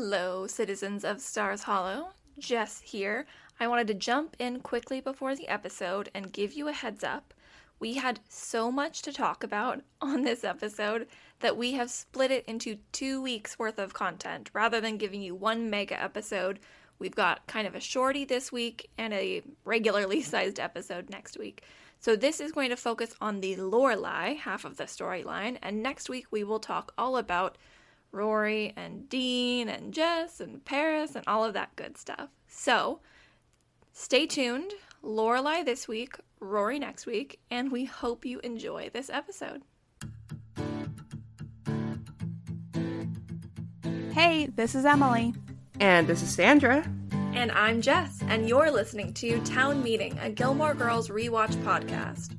Hello, citizens of Stars Hollow. Jess here. I wanted to jump in quickly before the episode and give you a heads up. We had so much to talk about on this episode that we have split it into two weeks worth of content. Rather than giving you one mega episode, we've got kind of a shorty this week and a regularly sized episode next week. So this is going to focus on the Lorelai half of the storyline, and next week we will talk all about Rory and Dean and Jess and Paris and all of that good stuff. So stay tuned. Lorelai this week, Rory next week, and we hope you enjoy this episode. Hey, this is Emily. And this is Sandra. And I'm Jess, and you're listening to Town Meeting, a Gilmore Girls rewatch podcast.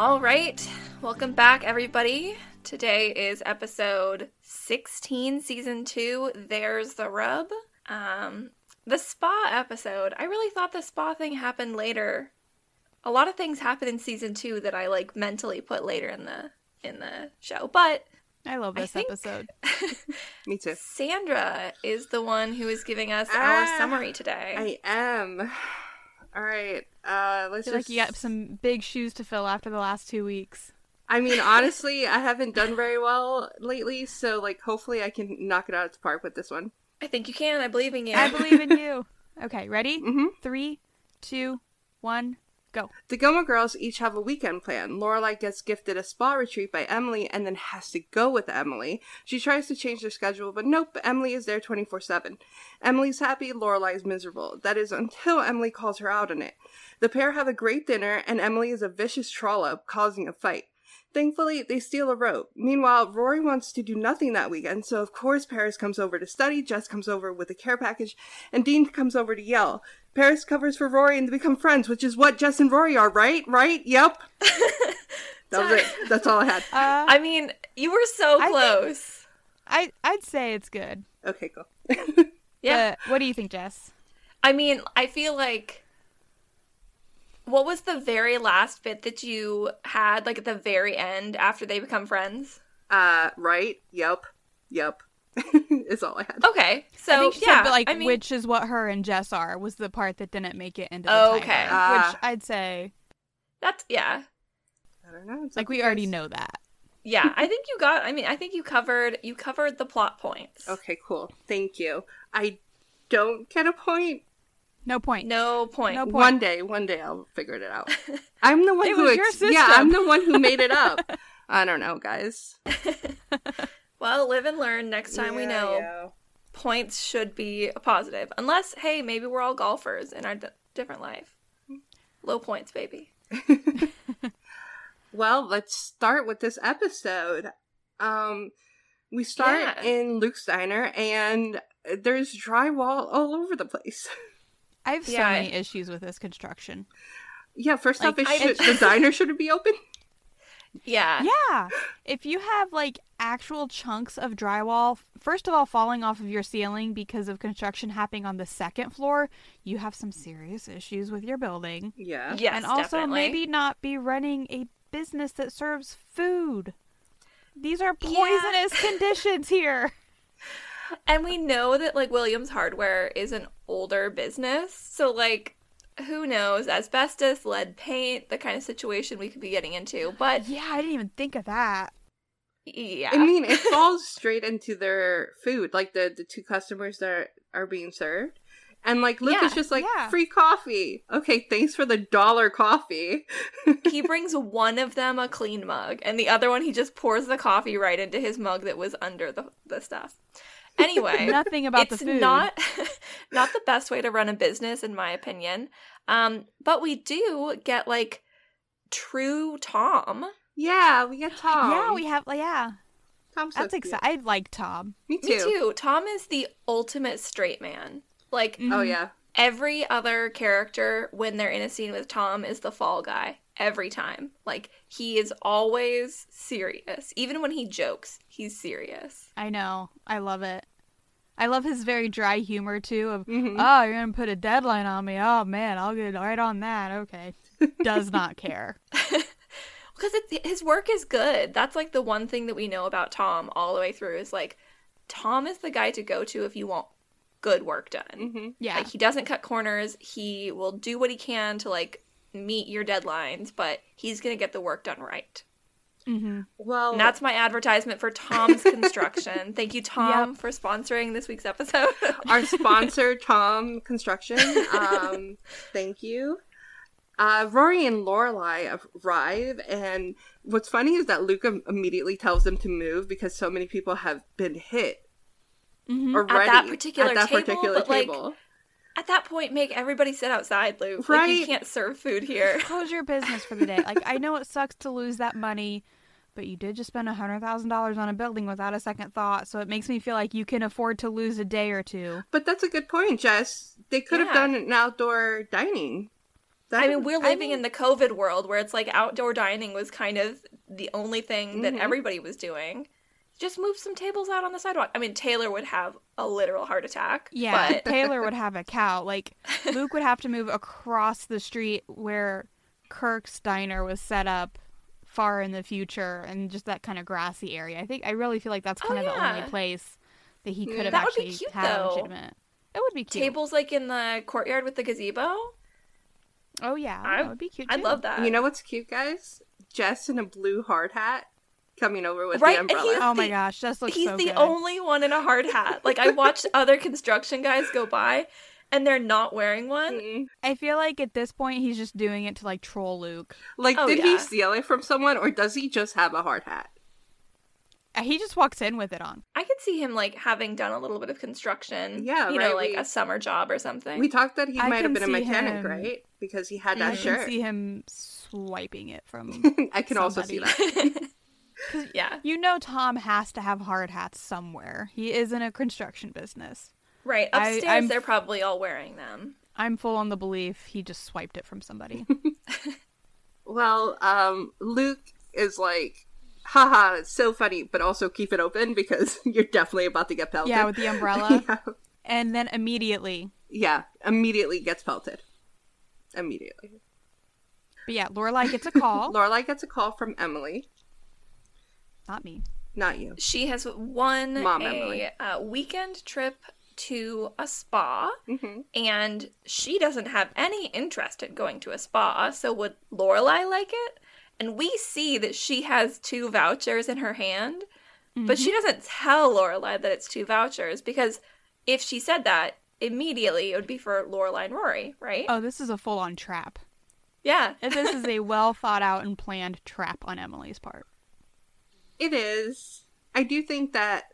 All right, welcome back, everybody. Today is episode 16, season 2. There's the rub. Um, the spa episode. I really thought the spa thing happened later. A lot of things happen in season 2 that I like mentally put later in the in the show. But I love I this think- episode. Me too. Sandra is the one who is giving us Ah, our summary today. I am. All right. Uh, let's I feel just. like you got some big shoes to fill after the last two weeks. I mean, honestly, I haven't done very well lately, so like, hopefully, I can knock it out of the park with this one. I think you can. I believe in you. I believe in you. Okay, ready? Mhm. Three, two, one, go. The Gilmore girls each have a weekend plan. Lorelai gets gifted a spa retreat by Emily and then has to go with Emily. She tries to change their schedule, but nope, Emily is there 24 7. Emily's happy, Lorelai is miserable. That is until Emily calls her out on it. The pair have a great dinner, and Emily is a vicious trollop, causing a fight. Thankfully, they steal a rope. Meanwhile, Rory wants to do nothing that weekend, so of course Paris comes over to study, Jess comes over with a care package, and Dean comes over to yell. Paris covers for Rory and they become friends, which is what Jess and Rory are, right? Right? Yep. that was it. That's all I had. Uh, I mean, you were so I think- close. I I'd say it's good. Okay, cool. Yeah. Uh, what do you think, Jess? I mean, I feel like what was the very last bit that you had like at the very end after they become friends? uh, right? Yep. Yep. is all I had. Okay. So I think yeah, said, but like, I mean, which is what her and Jess are, was the part that didn't make it into the Okay. timer, Ah. which I'd say, that's yeah. I don't know. It's like, we already know that. Yeah, I think you got I mean, I think you covered you covered the plot points. Okay, cool. Thank you. I don't get a point. No point. No point. No point. One day, one day I'll figure it out. I'm the one It who was your yeah. I'm the one who made it up. I don't know, guys. Well, live and learn. Next time we know yeah. points should be a positive. Unless, hey, maybe we're all golfers in our d- different life. Low points, baby. Well, let's start with this episode. Um, we start Yeah. in Luke's diner, and there's drywall all over the place. I have so Yeah, many issues with this construction. yeah, first off, Like, it I- should, the diner shouldn't be open. Yeah. Yeah. If you have like actual chunks of drywall, first of all, falling off of your ceiling because of construction happening on the second floor, you have some serious issues with your building. Yeah. Yes, and also definitely. maybe not be running a business that serves food. These are Yeah. poisonous conditions here. And we know that like Williams Hardware is an older business, so like who knows? Asbestos, lead paint, the kind of situation we could be getting into. But Yeah, I didn't even think of that. yeah. I mean, it falls straight into their food, like the the two customers that are, are being served. And like Luke Yeah, is just like yeah. free coffee. Okay, thanks for the dollar coffee. he brings one of them a clean mug, and the other one he just pours the coffee right into his mug that was under the, the stuff. Anyway, Nothing about the it's food. not not the best way to run a business, in my opinion. Um, but we do get like true Tom. Yeah, we get Tom. Yeah, we have. Yeah, Tom's so that's cute. exciting. I like Tom. Me too. Me too. Tom is the ultimate straight man. Like Oh Mhm. yeah. every other character when they're in a scene with Tom is the fall guy every time. Like he is always serious. Even when he jokes, he's serious. I know. I love it. I love his very dry humor too. Of Mhm. oh, you're gonna put a deadline on me. Oh man, I'll get right on that. Okay. Does not care. Because his work is good. That's like the one thing that we know about Tom all the way through is like Tom is the guy to go to if you want good work done. Mhm. Yeah. Like he doesn't cut corners. He will do what he can to like meet your deadlines, but he's going to get the work done right. hmm Well, And that's my advertisement for Tom's Construction. Thank you, Tom, for sponsoring this week's episode. our sponsor, Tom Construction. Um, thank you. Uh, Rory and Lorelai arrive, and what's funny is that Luca immediately tells them to move because so many people have been hit hmm already that particular at that table, particular but, like, table. At that point, make everybody sit outside, Luke. Like, you can't serve food here. Close your business for the day. Like I know it sucks to lose that money, but you did just spend a hundred thousand dollars on a building without a second thought. So it makes me feel like you can afford to lose a day or two. But that's a good point, Jess. They could have done an outdoor dining. That- I mean, we're I living mean- in the COVID world where it's like outdoor dining was kind of the only thing that Mhm. everybody was doing. Just move some tables out on the sidewalk. I mean, Taylor would have a literal heart attack. Yeah, But Taylor would have a cow. Like Luke would have to move across the street where Kirk's diner was set up far in the future and just that kind of grassy area. I think I really feel like that's Oh, kind of the only place that he could Yeah. have That would be actually cute, had a though. legitimate. It would be cute. tables like in the courtyard with the gazebo. Oh yeah, I- that would be cute. I'd too. love that. you know what's cute, guys? Jess in a blue hard hat coming over with Right, the umbrella. he's- Oh my the- gosh, this looks He's so the good. only one in a hard hat. Like I watched other construction guys go by and they're not wearing one. I feel like at this point he's just doing it to like troll Luke. Like, Oh, did yeah. he steal it from someone, or does he just have a hard hat? Uh, He just walks in with it on. I could see him like having done a little bit of construction. Yeah, you right, know, like we- a summer job or something. We talked that he I might have been a mechanic, him- right? Because he had that I that can shirt. see him swiping it from. I can also see that. yeah, you know, Tom has to have hard hats somewhere. He is in a construction business. right. I- Upstairs, I'm- they're probably all wearing them. I'm full on the belief he just swiped it from somebody. Well, um, Luke is like, haha, it's so funny, but also keep it open because you're definitely about to get pelted. yeah, with the umbrella. yeah. And then immediately, Yeah, immediately gets pelted. Immediately. but yeah, Lorelai gets a call. Lorelai gets a call from Emily, Not me. not you. She has won Mom a Emily. uh, weekend trip to a spa, hmm and she doesn't have any interest in going to a spa. So would Lorelai like it? And we see that she has two vouchers in her hand, but she doesn't tell Lorelai that it's two vouchers because if she said that, immediately it would be for Lorelai and Rory, right? Oh, this is a full on trap. yeah. This is a well thought out and planned trap on Emily's part. It is. I do think that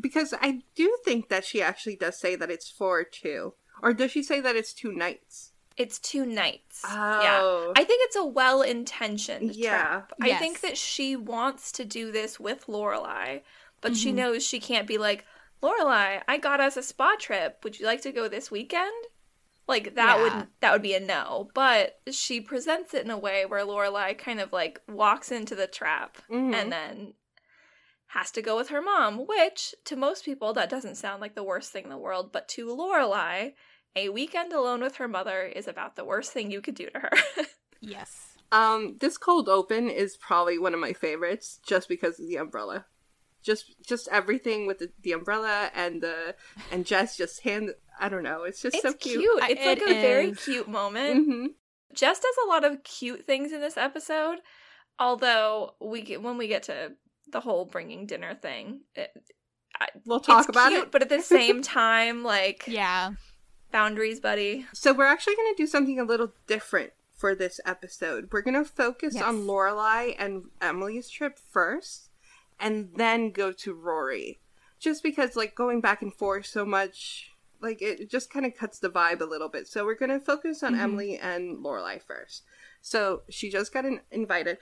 because I do think that she actually does say that it's for two, or does she say that it's two nights? It's two nights. Oh. Yeah. I think it's a well intentioned Yeah. trap. I think that she wants to do this with Lorelai, but she Mhm. knows she can't be like, Lorelai, I got us a spa trip. Would you like to go this weekend? Like that Yeah. would that would be a no. But she presents it in a way where Lorelai kind of like walks into the trap Mhm. and then has to go with her mom, which to most people that doesn't sound like the worst thing in the world, but to Lorelai, a weekend alone with her mother is about the worst thing you could do to her. Yes. Um, this cold open is probably one of my favorites, just because of the umbrella. Just, just everything with the, the umbrella and the and Jess just hand I don't know. It's just It's so cute. cute. I- It's like it a very cute moment. hmm Jess does a lot of cute things in this episode. Although we get when we get to the whole bringing dinner thing, it, I, We'll talk it's about cute, it. but at the same time, like Yeah. boundaries, buddy. So we're actually going to do something a little different for this episode. We're going to focus Yes. on Lorelai and Emily's trip first, and then go to Rory. Just because, like, going back and forth so much, like, it just kind of cuts the vibe a little bit. So we're going to focus on Mhm. Emily and Lorelai first. So she just got in- invited,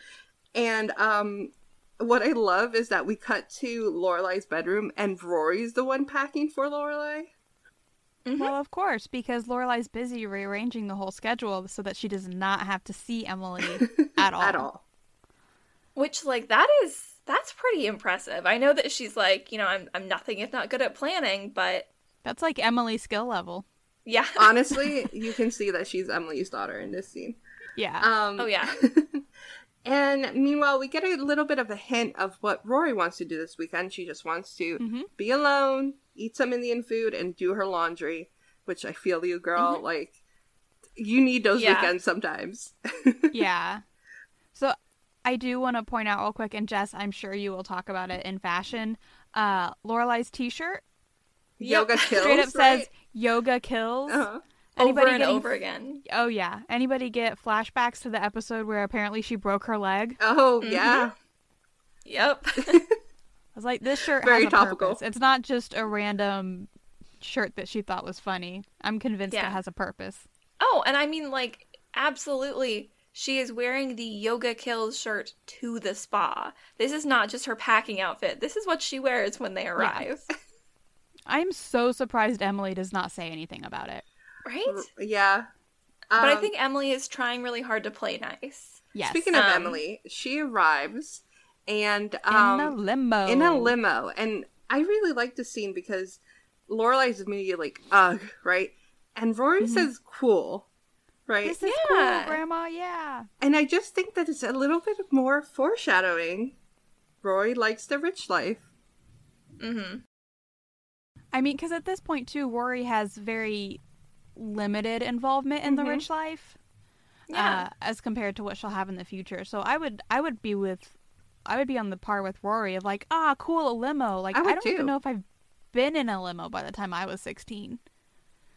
and um, what I love is that we cut to Lorelai's bedroom, and Rory's the one packing for Lorelai. Mhm. Well, of course, because Lorelai's busy rearranging the whole schedule so that she does not have to see Emily at all. At all. Which like that is that's pretty impressive. I know that she's like, you know, I'm I'm nothing if not good at planning, but That's like Emily's skill level. yeah. Honestly, you can see that she's Emily's daughter in this scene. Yeah. Um, oh yeah. and meanwhile, we get a little bit of a hint of what Rory wants to do this weekend. She just wants to Mhm. be alone, eat some Indian food, and do her laundry. Which I feel you, girl. Like you need those Yeah. weekends sometimes. yeah. So I do want to point out real quick, and Jess, I'm sure you will talk about it in fashion. Uh, Lorelai's T-shirt Yoga kills. straight up right? says "Yoga kills." Uh-huh. over and getting- over again. Oh yeah. Anybody get flashbacks to the episode where apparently she broke her leg? Oh Mm-hmm. yeah. Yep. I was like, this shirt Very has a topical. purpose. It's not just a random shirt that she thought was funny. I'm convinced Yeah. it has a purpose. oh, and I mean like absolutely she is wearing the Yoga Kills shirt to the spa. This is not just her packing outfit. This is what she wears when they arrive. I'm so surprised Emily does not say anything about it. Right? Yeah. but I Um, think Emily is trying really hard to play nice. Yes. Speaking of Um, Emily, she arrives and in um, a limo. in a limo, and I really like the scene because Lorelai's immediately like, "Ugh," right? And Rory says, "Cool," right? This is Yeah. cool, Grandma. Yeah. and I just think that it's a little bit more foreshadowing. Rory likes the rich life. Mm-hmm. I mean, because at this point too, Rory has very limited involvement in the Mhm. rich life, Yeah. uh, as compared to what she'll have in the future. So I would, I would be with, I would be on the par with Rory of like, ah, cool, a limo. Like I I, don't too. even know if I've been in a limo by the time I was sixteen.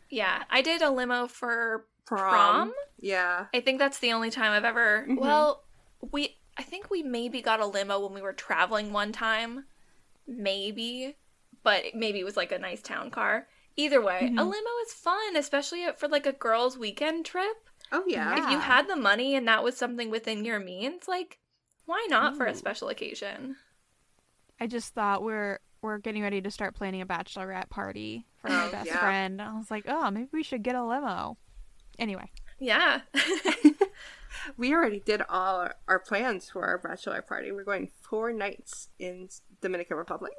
yeah. I did a limo for Prom. Prom? Yeah. I think that's the only time I've ever. Mhm. Well, we. I think we maybe got a limo when we were traveling one time, maybe, but maybe it was like a nice town car. Either way, a Mhm. limo is fun, especially for like a girls' weekend trip. Oh yeah. If you had the money and that was something within your means, like, why not for a special occasion? I just thought we're we're getting ready to start planning a bachelorette party for my Oh, best yeah. friend. I was like, oh, maybe we should get a limo. Anyway, Yeah. We already did all our, our plans for our bachelorette party. We're going four nights in Dominican Republic.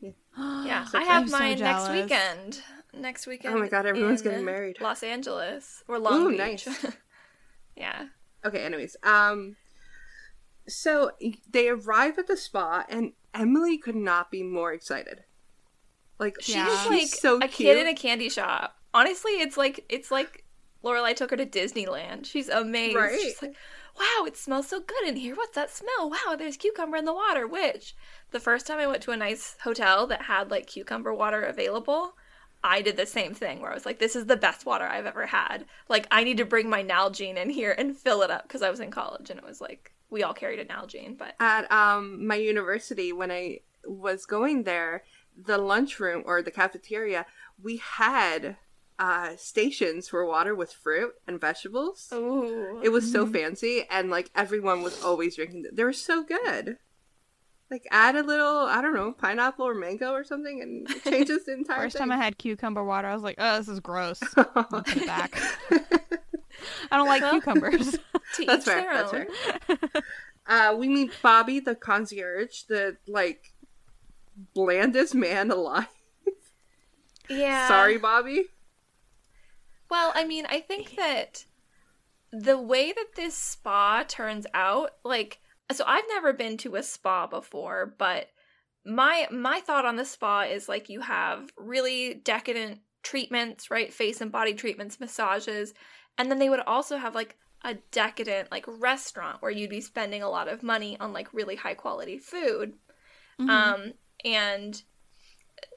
Yeah. So I have I'm so mine next weekend. Next weekend. Oh my God, everyone's getting married. Los Angeles or Long Ooh, Beach. nice. yeah. Okay, anyways, um so they arrive at the spa and Emily could not be more excited. Like She's Yeah. like so a cute. kid in a candy shop. Honestly, it's like it's like Lorelai took her to Disneyland. She's amazed. Right. She's like, "Wow, it smells so good in here. What's that smell? Wow, there's cucumber in the water." Which the first time I went to a nice hotel that had like cucumber water available, I did the same thing where I was like, "This is the best water I've ever had." Like, I need to bring my Nalgene in here and fill it up because I was in college and it was like we all carried a Nalgene, but at um my university when I was going there, the lunchroom or the cafeteria, we had uh stations for water with fruit and vegetables. ooh, It was so fancy and like everyone was always drinking them. They were so good. Like add a little, I don't know, pineapple or mango or something and it changes the entire first thing. time I had cucumber water, I was like, oh, this is gross. I'll put it back. I don't like cucumbers. That's fair. That's own. fair. Uh, we meet Bobby, the concierge, the like blandest man alive. Yeah. Sorry, Bobby. Well, I mean, I think that the way that this spa turns out, like, so I've never been to a spa before, but my my thought on the spa is like you have really decadent treatments, right? Face and body treatments, massages. And then they would also have like a decadent like restaurant where you'd be spending a lot of money on like really high quality food. Mhm. Um and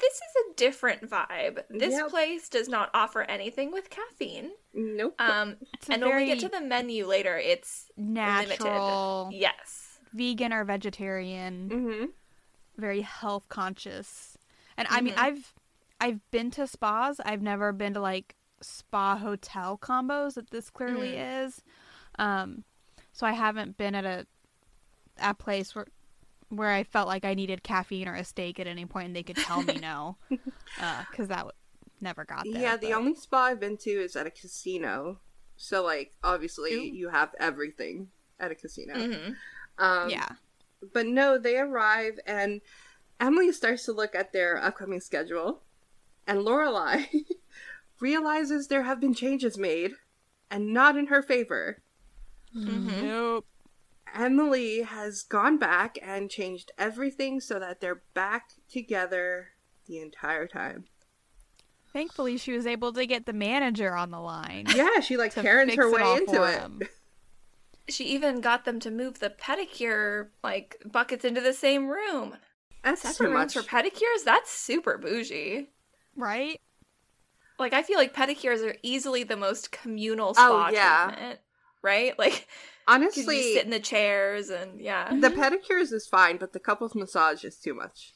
this is a different vibe. This Yep. place does not offer anything with caffeine. Nope. Um It's a and when we get to the menu later, it's natural, limited. Yes. vegan or vegetarian, mm-hmm. very health conscious. And I mean, Mhm. I've I've been to spas. I've never been to like spa hotel combos that this clearly is. Um, so I haven't been at a a place where where I felt like I needed caffeine or a steak at any point, and they could tell me no, because that w- never got there. Yeah, the but- only spa I've been to is at a casino. So, like, obviously, Ooh. you have everything at a casino. Mhm. Um, yeah. But no, they arrive, and Emily starts to look at their upcoming schedule, and Lorelai realizes there have been changes made, and not in her favor. Mhm. Nope. Emily has gone back and changed everything so that they're back together the entire time. Thankfully, she was able to get the manager on the line. Yeah, she like to Karen's her it way all into for it. him. She even got them to move the pedicure like buckets into the same room. That's Separate too much. for pedicures? That's super bougie. Right? Like I feel like pedicures are easily the most communal Oh, yeah. treatment, right? Like 'cause you Honestly, sit in the chairs and yeah. the pedicures is fine, but the couples massage is too much.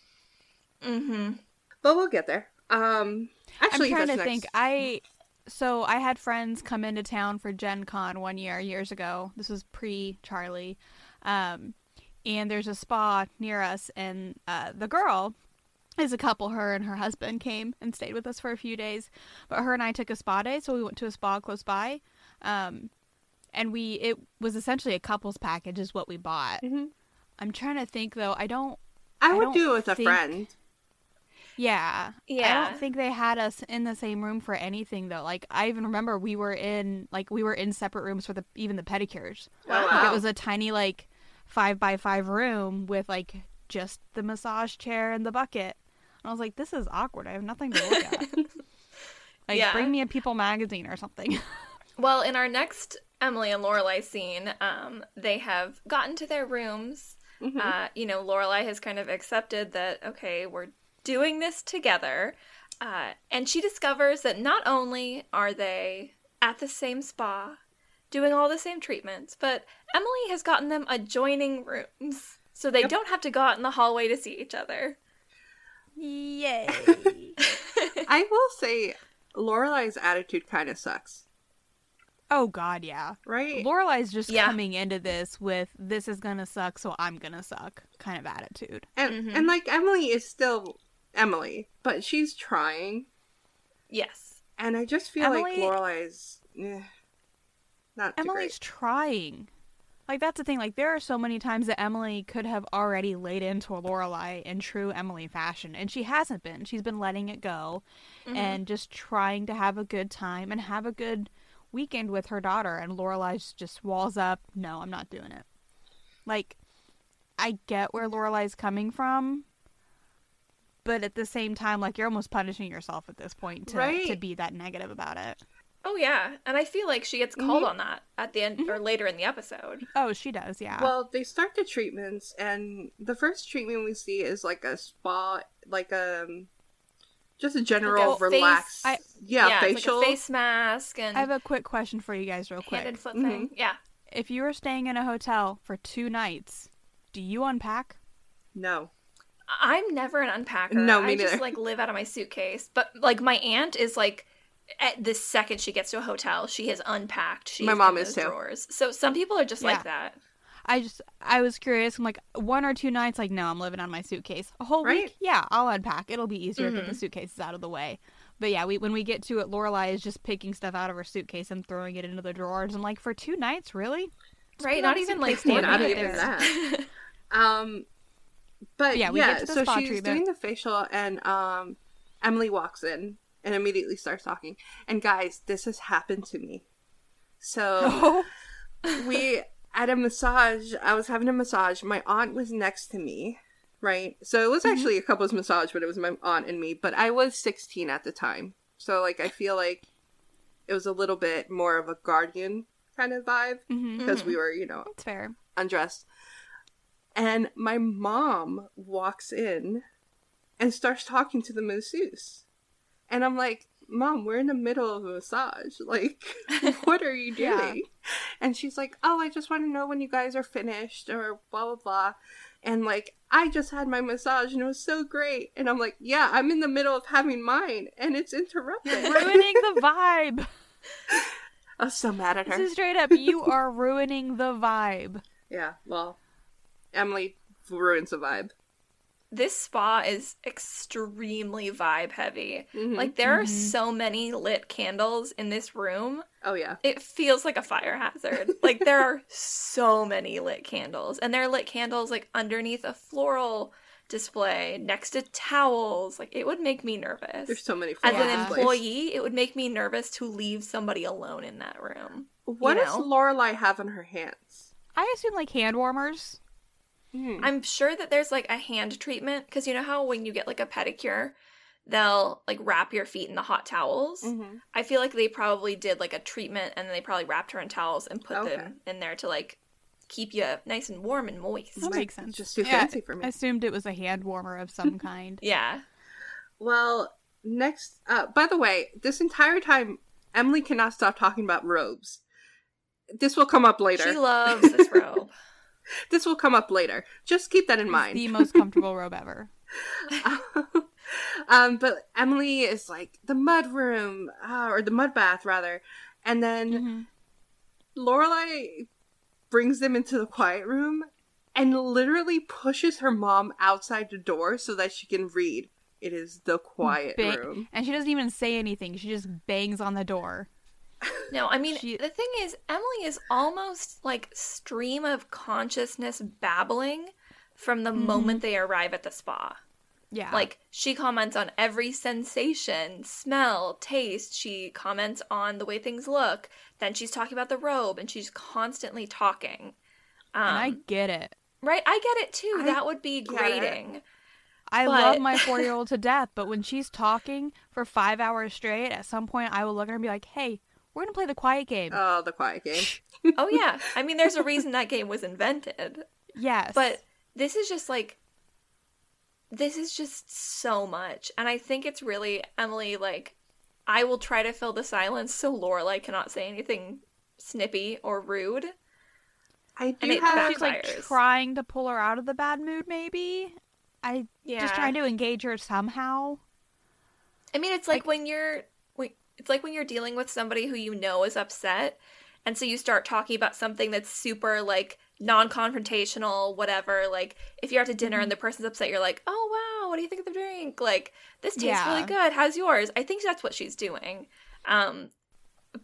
Mm-hmm. But we'll get there. Um, actually, I'm trying that's to think. I so I had friends come into town for Gen Con one year years ago. This was pre Charlie. Um, and there's a spa near us, and uh, the girl is a couple. Her and her husband came and stayed with us for a few days. But her and I took a spa day, so we went to a spa close by. Um, and we it was essentially a couples package, is what we bought. Mhm. I'm trying to think though. I don't I I would don't do it with a friend. Yeah. Yeah. I don't think they had us in the same room for anything though. Like I even remember we were in like we were in separate rooms for the even the pedicures. Wow. Like it was a tiny like five by five room with like just the massage chair and the bucket. And I was like, this is awkward. I have nothing to look at. like Yeah. bring me a People magazine or something. Well, in our next Emily and Lorelai scene, um, they have gotten to their rooms. Mhm. Uh, you know, Lorelai has kind of accepted that okay, we're doing this together, uh, and she discovers that not only are they at the same spa, doing all the same treatments, but Emily has gotten them adjoining rooms, so they Yep. don't have to go out in the hallway to see each other. Yay. I will say, Lorelai's attitude kind of sucks, oh god, yeah. right? Lorelai's just Yeah. coming into this with this is gonna suck, so I'm gonna suck kind of attitude. and Mhm. and like Emily is still Emily, but she's trying, yes. and I just feel like Emily- Lorelai's eh, not too Emily's great. trying. Like that's the thing. Like there are so many times that Emily could have already laid into a Lorelai in true Emily fashion, and she hasn't been. She's been letting it go, Mhm. and just trying to have a good time and have a good weekend with her daughter. And Lorelai's just walls up. No, I'm not doing it. Like, I get where Lorelai's coming from, but at the same time, like you're almost punishing yourself at this point to to be that negative about it. Oh yeah, and I feel like she gets called Mhm. on that at the end or later in the episode. Oh, she does. Yeah. Well, they start the treatments, and the first treatment we see is like a spa, like um, just a general Like a face- relax. I- yeah, it's facial. like a face mask and I have a quick question for you guys, real quick. hand and foot Mhm. thing. Yeah. If you are staying in a hotel for two nights, do you unpack? no, I'm never an unpacker. No, me I just neither. like live out of my suitcase. But like my aunt is like at the second she gets to a hotel, she has unpacked. She's My mom is too. Drawers. So some people are just Yeah. like that. I just, I was curious. I'm like, one or two nights, like, no, I'm living on my suitcase. A whole Right. week, yeah, I'll unpack. It'll be easier if Mhm. the suitcase is out of the way. But yeah, we when we get to it, Lorelai is just picking stuff out of her suitcase and throwing it into the drawers. I'm like, for two nights, really? Right? Not even like standing not it even there. that. um, but Yeah, yeah, we get to the so spa she's treatment. doing the facial, and um, Emily walks in and immediately starts talking. And guys, this has happened to me. So we at a massage i was having a massage my aunt was next to me right so it was Mm-hmm. actually a couple's massage but it was my aunt and me but i was 16 at the time So like I feel like it was a little bit more of a guardian kind of vibe Mm-hmm. because we were, you know, That's fair. undressed. And my mom walks in and starts talking to the masseuse. And I'm like, Mom, we're in the middle of a massage. Like, what are you Yeah. doing? And she's like, Oh, I just want to know when you guys are finished or blah, blah, blah. And like, I just had my massage and it was so great. And I'm like, Yeah, I'm in the middle of having mine and it's interrupted. ruining the vibe. I was so mad at her. This is straight up. You are ruining the vibe. Yeah, well, Emily ruins the vibe. This spa is extremely vibe heavy. Mhm. Like there are so many lit candles in this room. Oh, yeah. It feels like a fire hazard. like there are so many lit candles and there are lit candles like underneath a floral display next to towels. Like it would make me nervous. There's so many As an in place. employee, it would make me nervous to leave somebody alone in that room. What you does? Lorelai have in her hands? I assume like hand warmers. Hmm. I'm sure that there's like a hand treatment because you know how when you get like a pedicure, they'll like wrap your feet in the hot towels. Mhm. I feel like they probably did like a treatment and then they probably wrapped her in towels and put Okay. them in there to like keep you nice and warm and moist. That Might makes sense. just too Yeah, fancy for me. I assumed it was a hand warmer of some kind. Yeah. Well, next, uh, by the way, this entire time, Emily cannot stop talking about robes. This will come up later. She loves this robe. this will come up later. Just keep that in mind. the most comfortable robe ever. um, but Emily is like the mud room, uh, or the mud bath rather, and then Mhm. Lorelai brings them into the quiet room and literally pushes her mom outside the door so that she can read. It is the quiet Ba- room. And she doesn't even say anything. She just bangs on the door. No, I mean, She- the thing is, Emily is almost like stream of consciousness babbling from the moment they arrive at the spa. Yeah. Like, she comments on every sensation, smell, taste. She comments on the way things look. Then she's talking about the robe, and she's constantly talking. Um, and I get it. right? I get it too. I that would be get it. grating. I But- love my four year old to death, but when she's talking for five hours straight, at some point I will look at her and be like, hey, we're going to play the quiet game. Oh, the quiet game. oh, yeah. I mean, there's a reason that game was invented. yes. But this is just like this is just so much. And I think it's really Emily like I will try to fill the silence so Lorelai cannot say anything snippy or rude. I do And it have. she's like trying to pull her out of the bad mood, maybe. I Yeah. just trying to engage her somehow. I mean, it's like, when you're when, it's like when you're dealing with somebody who you know is upset and so you start talking about something that's super like non-confrontational whatever like if you're out to dinner Mm-hmm. and the person's upset you're like oh wow what do you think of the drink? Like this tastes Yeah. really good. How's yours? I think that's what she's doing. Um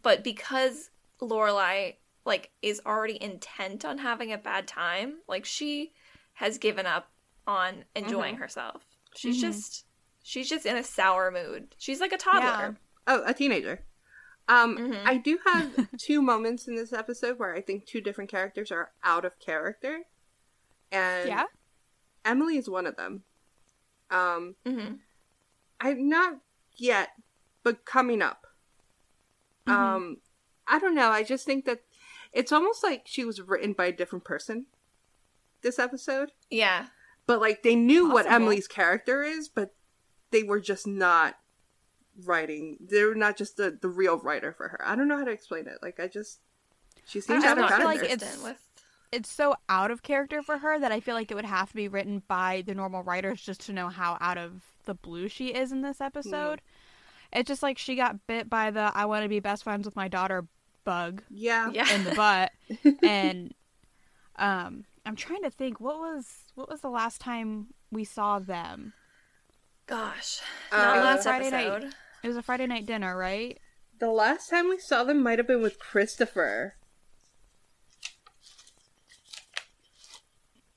but because lorelai like is already intent on having a bad time like she has given up on enjoying Mm-hmm. herself. She's just she's just in a sour mood. She's like a toddler Oh, a teenager. Um, Mhm. I do have two moments in this episode where I think two different characters are out of character, and yeah? Emily is one of them. Um, hmm I'm not yet, but coming up. Um, I don't know. I just think that it's almost like she was written by a different person. This episode, yeah but like they knew what Emily's character is, but they were just not writing. They're not just the the real writer for her. I don't know how to explain it. Like I just she seems I out of character. like it's- with It's so out of character for her that I feel like it would have to be written by the normal writers just to know how out of the blue she is in this episode. It's just like she got bit by the I want to be best friends with my daughter bug yeah. yeah in the butt and um I'm trying to think what was what was the last time we saw them? gosh Uh, not it was last Friday night. Episode It was a Friday night dinner, right? The last time we saw them might have been with Christopher.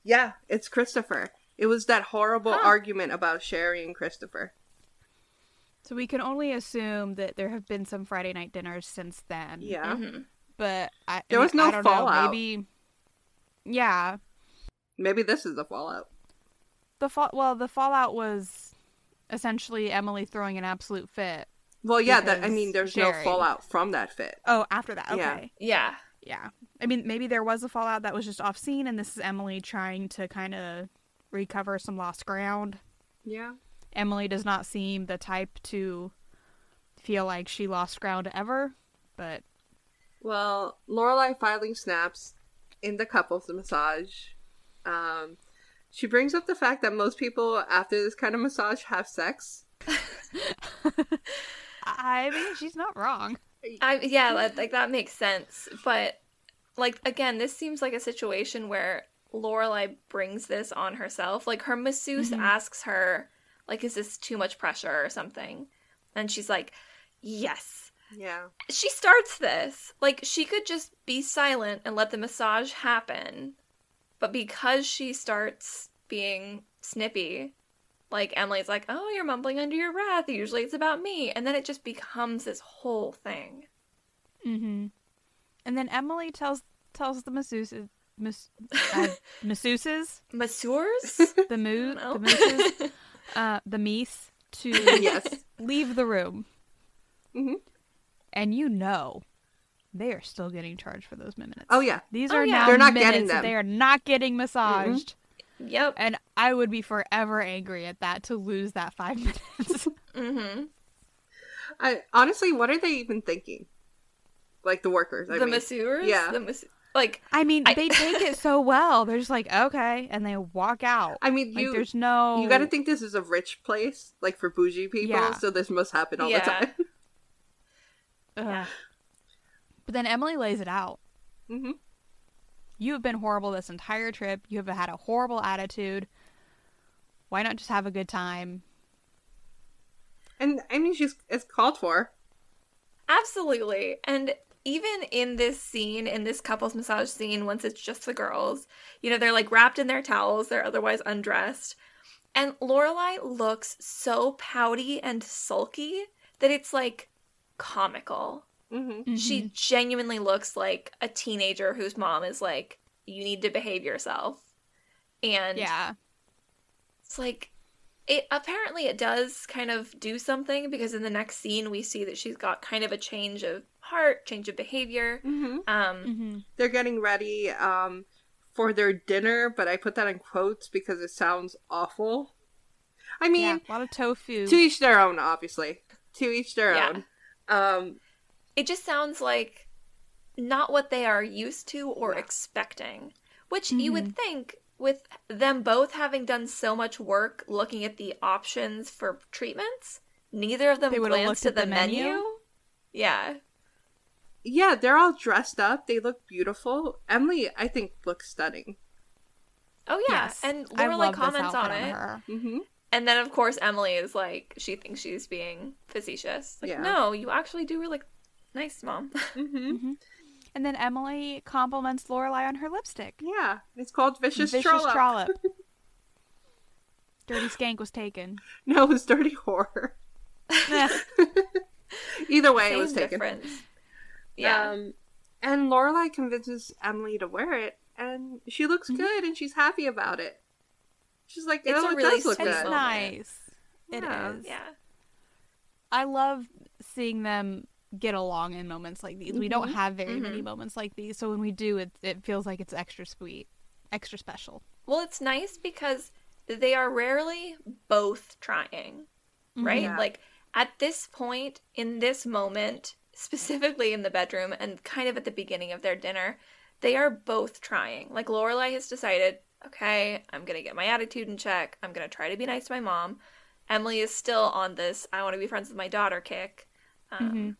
Yeah, it's Christopher. It was that horrible Huh. argument about Sherry and Christopher. So we can only assume that there have been some Friday night dinners since then. Yeah. Mhm. But I, I There was no I don't know, fallout. maybe Yeah. Maybe this is the fallout. The fall well, the fallout was essentially Emily throwing an absolute fit. Well, yeah, that I mean, there's Sherry- no fallout from that fit. Oh, after that. Yeah. Okay. Yeah. Yeah. I mean, maybe there was a fallout that was just off scene, and this is Emily trying to kind of recover some lost ground. Yeah. Emily does not seem the type to feel like she lost ground ever, but Well, Lorelai finally snaps in the couples massage. Um, she brings up the fact that most people after this kind of massage have sex. I mean, she's not wrong. I yeah, like that makes sense. But like again, this seems like a situation where Lorelai brings this on herself. Like her masseuse mm-hmm. asks her, like, is this too much pressure or something? And she's like, Yes. Yeah. She starts this. Like she could just be silent and let the massage happen. But because she starts being snippy, like Emily's like, "Oh, you're mumbling under your breath. Usually it's about me." And then it just becomes this whole thing. Mm-hmm. And then Emily tells tells the masseuse, mas, uh, masseuses, Masseurs? the moo, the masseuses, uh, the meese to yes. leave the room. Mhm. And you know, they are still getting charged for those minutes. Oh yeah. These Oh, are yeah. now They're not minutes getting them. They are not getting massaged. yep. And I would be forever angry at that to lose that five minutes. Mm-hmm. I honestly, what are they even thinking? Like the workers. I the mean. masseurs? Yeah. The mas- like I mean, I- they take it so well. They're just like, okay, and they walk out. I mean, like, you there's no. you got to think this is a rich place, like for bougie people. Yeah. So this must happen all Yeah. the time. Ugh. But then Emily lays it out. hmm You have been horrible this entire trip. You have had a horrible attitude. Why not just have a good time? And I mean, she's it's called for. Absolutely. And even in this scene, in this couples massage scene, once it's just the girls, you know, they're like wrapped in their towels, they're otherwise undressed. And Lorelai looks so pouty and sulky that it's like comical. Hmm She genuinely looks like a teenager whose mom is like, you need to behave yourself. And yeah. it's like it apparently it does kind of do something because in the next scene we see that she's got kind of a change of heart, change of behavior. hmm Um hmm They're getting ready um for their dinner, but I put that in quotes because it sounds awful. I mean, yeah. A lot of tofu. to each their own, obviously. To each their Yeah. own. Um, it just sounds like not what they are used to or expecting. Which you would think with them both having done so much work looking at the options for treatments, neither of them They would've glanced looked at at the, the menu. menu? Yeah. yeah, they're all dressed up. They look beautiful. Emily, I think, looks stunning. Oh yeah, Yes. and I Lorelai this comments on outfit it. her. hmm And then, of course, Emily is like, she thinks she's being facetious. Like, Yeah. no, you actually do really nice, mom. hmm And then Emily compliments Lorelai on her lipstick. Yeah, it's called Vicious, Vicious Trollop. trollop. Dirty skank was taken. No, it was Dirty Whore. Either way, it was Same taken. difference. Yeah. Um, and Lorelai convinces Emily to wear it, and she looks good, and she's happy about it. She's like, It's "Oh, a it really does look sweet It's good." moment. nice. It is. Yeah. yeah. I love seeing them get along in moments like these. We don't mm-hmm. have very many mm-hmm. moments like these, so when we do, it it feels like it's extra sweet, extra special. Well, it's nice because they are rarely both trying, mm-hmm. right? Yeah. Like at this point, in this moment, specifically in the bedroom and kind of at the beginning of their dinner, they are both trying. Like Lorelai has decided, okay, I'm gonna get my attitude in check. I'm gonna try to be nice to my mom. Emily is still on this I want to be friends with my daughter kick. Um,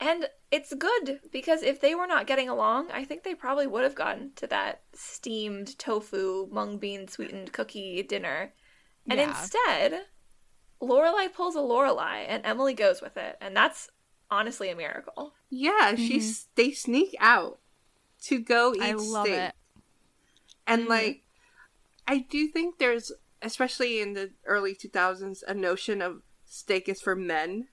And it's good because if they were not getting along, I think they probably would have gotten to that steamed tofu mung bean sweetened cookie dinner. And Yeah. instead, Lorelai pulls a Lorelai and Emily goes with it, and that's honestly a miracle. Yeah, she's mm-hmm. they sneak out to go eat I love steak, it. and mm-hmm. like, I do think there's, especially in the early two thousands, a notion of steak is for men,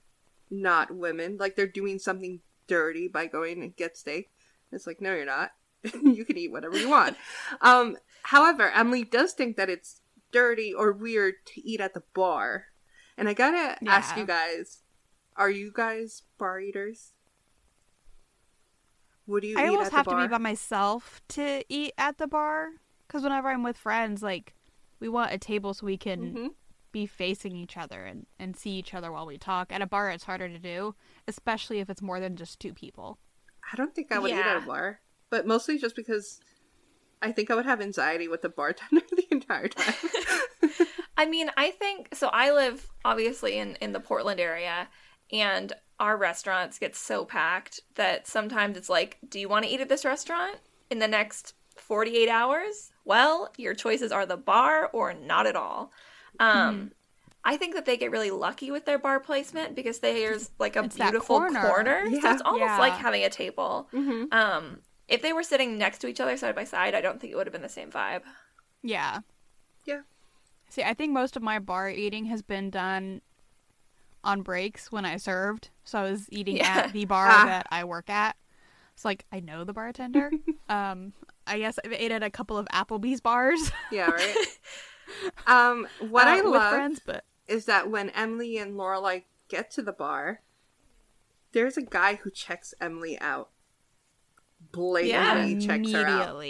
not women. Like they're doing something dirty by going and get steak. It's like, no, you're not. you can eat whatever you want. um, however, Emily does think that it's dirty or weird to eat at the bar. And I gotta ask you guys, Are you guys bar eaters? What do you I eat almost at the have to be by myself to eat at the bar because whenever I'm with friends, like we want a table so we can Mhm. Be facing each other and, and see each other while we talk. At a bar, it's harder to do, especially if it's more than just two people. I don't think I would eat at a bar, but mostly just because I think I would have anxiety with the bartender the entire time. I mean, I think so. I live obviously in in the Portland area, and our restaurants get so packed that sometimes it's like, do you want to eat at this restaurant in the next 48 hours? Well, your choices are the bar or not at all. Um, I think that they get really lucky with their bar placement because there's like a It's beautiful corner. corner. So it's almost Yeah. like having a table. Mhm. Um, if they were sitting next to each other side by side, I don't think it would have been the same vibe. Yeah. Yeah. See, I think most of my bar eating has been done on breaks when I served. So I was eating Yeah. at the bar Ah. that I work at. It's like I know the bartender. um, I guess I've ate at a couple of Applebee's bars. yeah, right. Um, what uh, I love friends, but is that when Emily and Lorelai get to the bar, there's a guy who checks Emily out. Blatantly checks her out.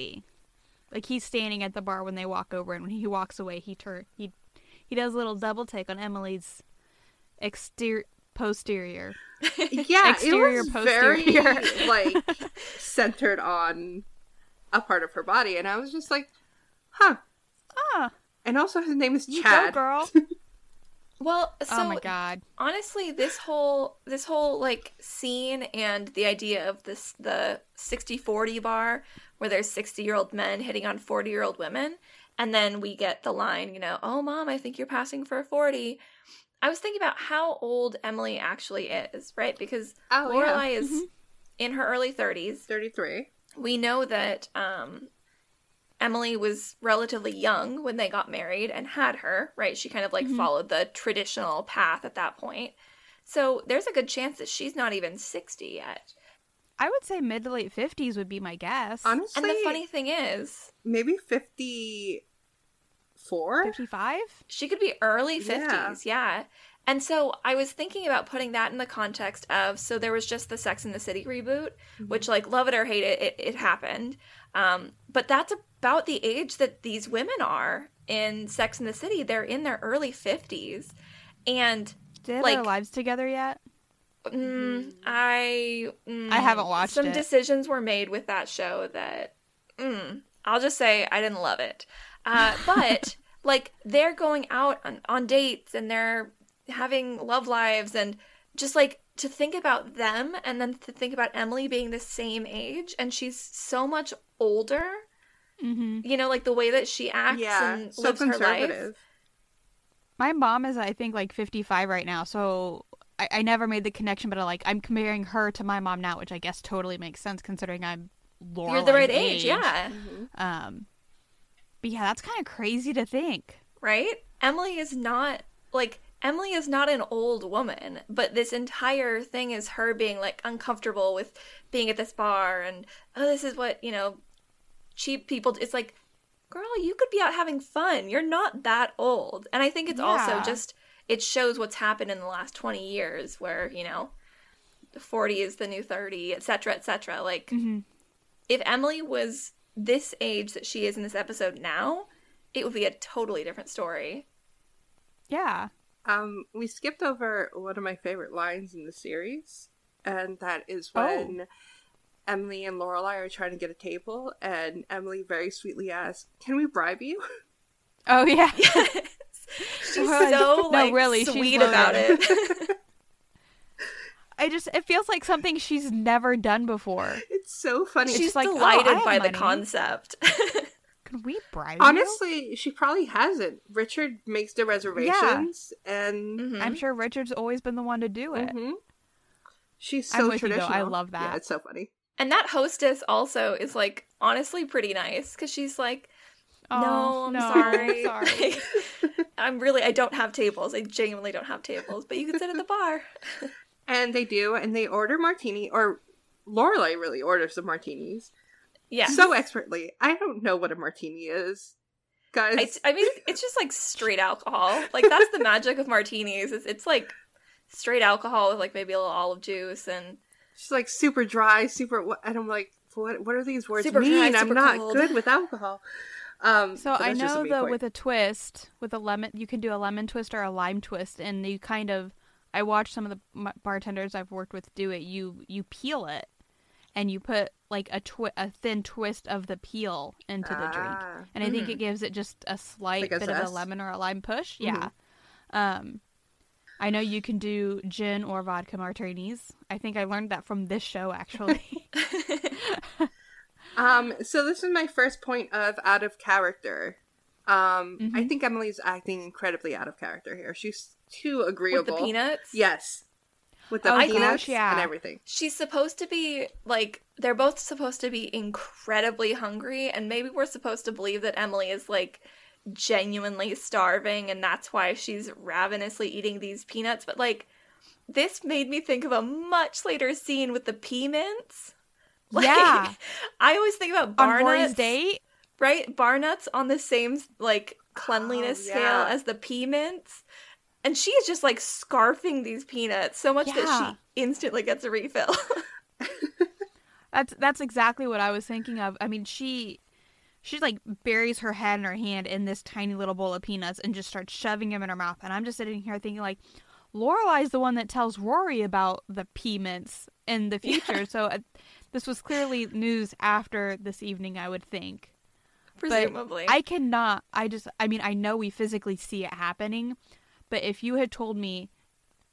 Like he's standing at the bar when they walk over, and when he walks away, he turn he he does a little double take on Emily's exterior posterior. Yeah, Exterior, it was very posterior. like centered on a part of her body, and I was just like, "Huh." Ah, And also, his name is you Chad. go, girl! Well, so oh my god. honestly this whole this whole like scene and the idea of this the 60-40 bar where there's 60 year old men hitting on 40 year old women and then we get the line you know oh mom i think you're passing for 40 i was thinking about how old emily actually is right because Oh, yeah. lorelai is in her early 30s Thirty-three. we know that um, Emily was relatively young when they got married and had her, right? She kind of like mm-hmm. followed the traditional path at that point. So there's a good chance that she's not even 60 yet. I would say mid to late fifties would be my guess. Honestly, And the funny thing is, maybe fifty-four. Fifty-five. she could be early 50s, yeah. And so I was thinking about putting that in the context of so there was just the Sex in the City reboot, mm-hmm. which like love it or hate it, it, it happened. Um, but that's about the age that these women are in Sex in the City. They're in their early 50s. And Did they have Like- their lives together yet? mm, I mm, I haven't watched some it. decisions were made with that show that mm, I'll just say I didn't love it. Uh, but like they're going out on, on dates and they're having love lives and just like to think about them and then to think about Emily being the same age and she's so much older. Mm-hmm. You know, like the way that she acts Yeah, and so lives her life. conservative. My mom is, I think, like fifty-five right now. So I, I never made the connection, but I, like I'm comparing her to my mom now, which I guess totally makes sense considering I'm Lorelai's You're the right age, yeah. Um, but yeah, that's kind of crazy to think. right? Emily is not like Emily is not an old woman, but this entire thing is her being like uncomfortable with being at this bar and oh this is what, you know, cheap people it's like girl, you could be out having fun. You're not that old. And I think it's also just it shows what's happened in the last 20 years where, you know, 40 is the new 30, etc., etc. Like Mhm. if Emily was this age that she is in this episode now, it would be a totally different story. Yeah. Um, we skipped over one of my favorite lines in the series, and that is Oh. when Emily and Lorelai are trying to get a table, and Emily very sweetly asks, "Can we bribe you?" Oh yeah. She's Well, so no, like really, sweet about loaded. it. I just it feels like something she's never done before. It's so funny. She's just like, oh, delighted I have by the money. concept. Can we bribe you? Honestly, she probably hasn't. Richard makes the reservations, and Mhm. I'm sure Richard's always been the one to do it. Mhm. she's I'm so with you, though. traditional. I love Yeah, that. it's so funny. And that hostess also is like honestly pretty nice because she's like, no, Oh, I'm no, sorry. sorry. I'm really, I don't have tables. I genuinely don't have tables, but you can sit at the bar. And they do, and they order martini, or Lorelai really orders the martinis Yeah. so expertly. I don't know what a martini is, guys. I, I mean, it's just like straight alcohol. Like that's the magic of martinis. Is it's like straight alcohol with like maybe a little olive juice and She's like super dry, super. And I'm like, what? What are these words Super dry, mean? I'm not cold. good with alcohol. Um, So I that's just a know me though point. with a twist, with a lemon, you can do a lemon twist or a lime twist, and you kind of. I watched some of the bartenders I've worked with do it. You you peel it, and you put like a twi- a thin twist of the peel into the drink, Ah, and I think it gives it just a slight Like a bit of a lemon or a lime push. Mhm. Yeah. Um, I know you can do gin or vodka martinis. I think I learned that from this show actually. Um, so this is my first point of out of character. Um, I Mhm. think Emily's acting incredibly out of character here. She's too agreeable. with the peanuts. Yes, with the Oh, peanuts gosh, yeah. and everything. She's supposed to be like they're both supposed to be incredibly hungry and maybe we're supposed to believe that Emily is like genuinely starving and that's why she's ravenously eating these peanuts but like this made me think of a much later scene with the pea mints. Like, Yeah. I always think about On bar nuts, date, right? Bar nuts on the same like oh, cleanliness Oh, scale as the pea mints. And she is just like scarfing these peanuts so much Yeah. that she instantly gets a refill. That's that's exactly what I was thinking of. I mean, she she like buries her head in her hand in this tiny little bowl of peanuts and just starts shoving them in her mouth. And I'm just sitting here thinking like, Lorelai's the one that tells Rory about the pea mints in the future. So uh, this was clearly news after this evening, I would think. Presumably. I cannot. I just. I mean, I know we physically see it happening, but if you had told me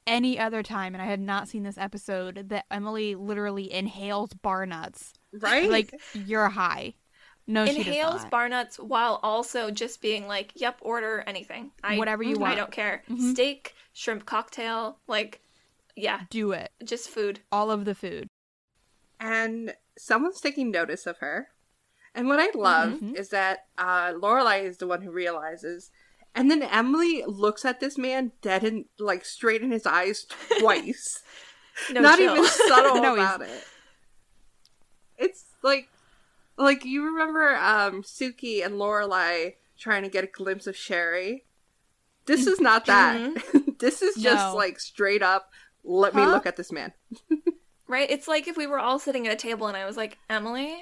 any other time and I had not seen this episode that Emily literally inhales bar nuts, Right? like you're high. No, she inhales not. bar nuts while also just being like, "Yep, order anything. I, Whatever you want. I don't care. Mhm. Steak, shrimp cocktail, like, yeah, Do it. just food." All of the food. and someone's taking notice of her. And what I love Mhm. is that uh, Lorelai is the one who realizes, and then Emily looks at this man dead and like straight in his eyes twice. No Not chill. even subtle No, he's- about it. It's like, like you remember um, Sookie and Lorelai trying to get a glimpse of Sherry. This is not that. this is just Mm-hmm. No. like straight up. Let me look at this man. right? It's like if we were all sitting at a table and I was like, "Emily."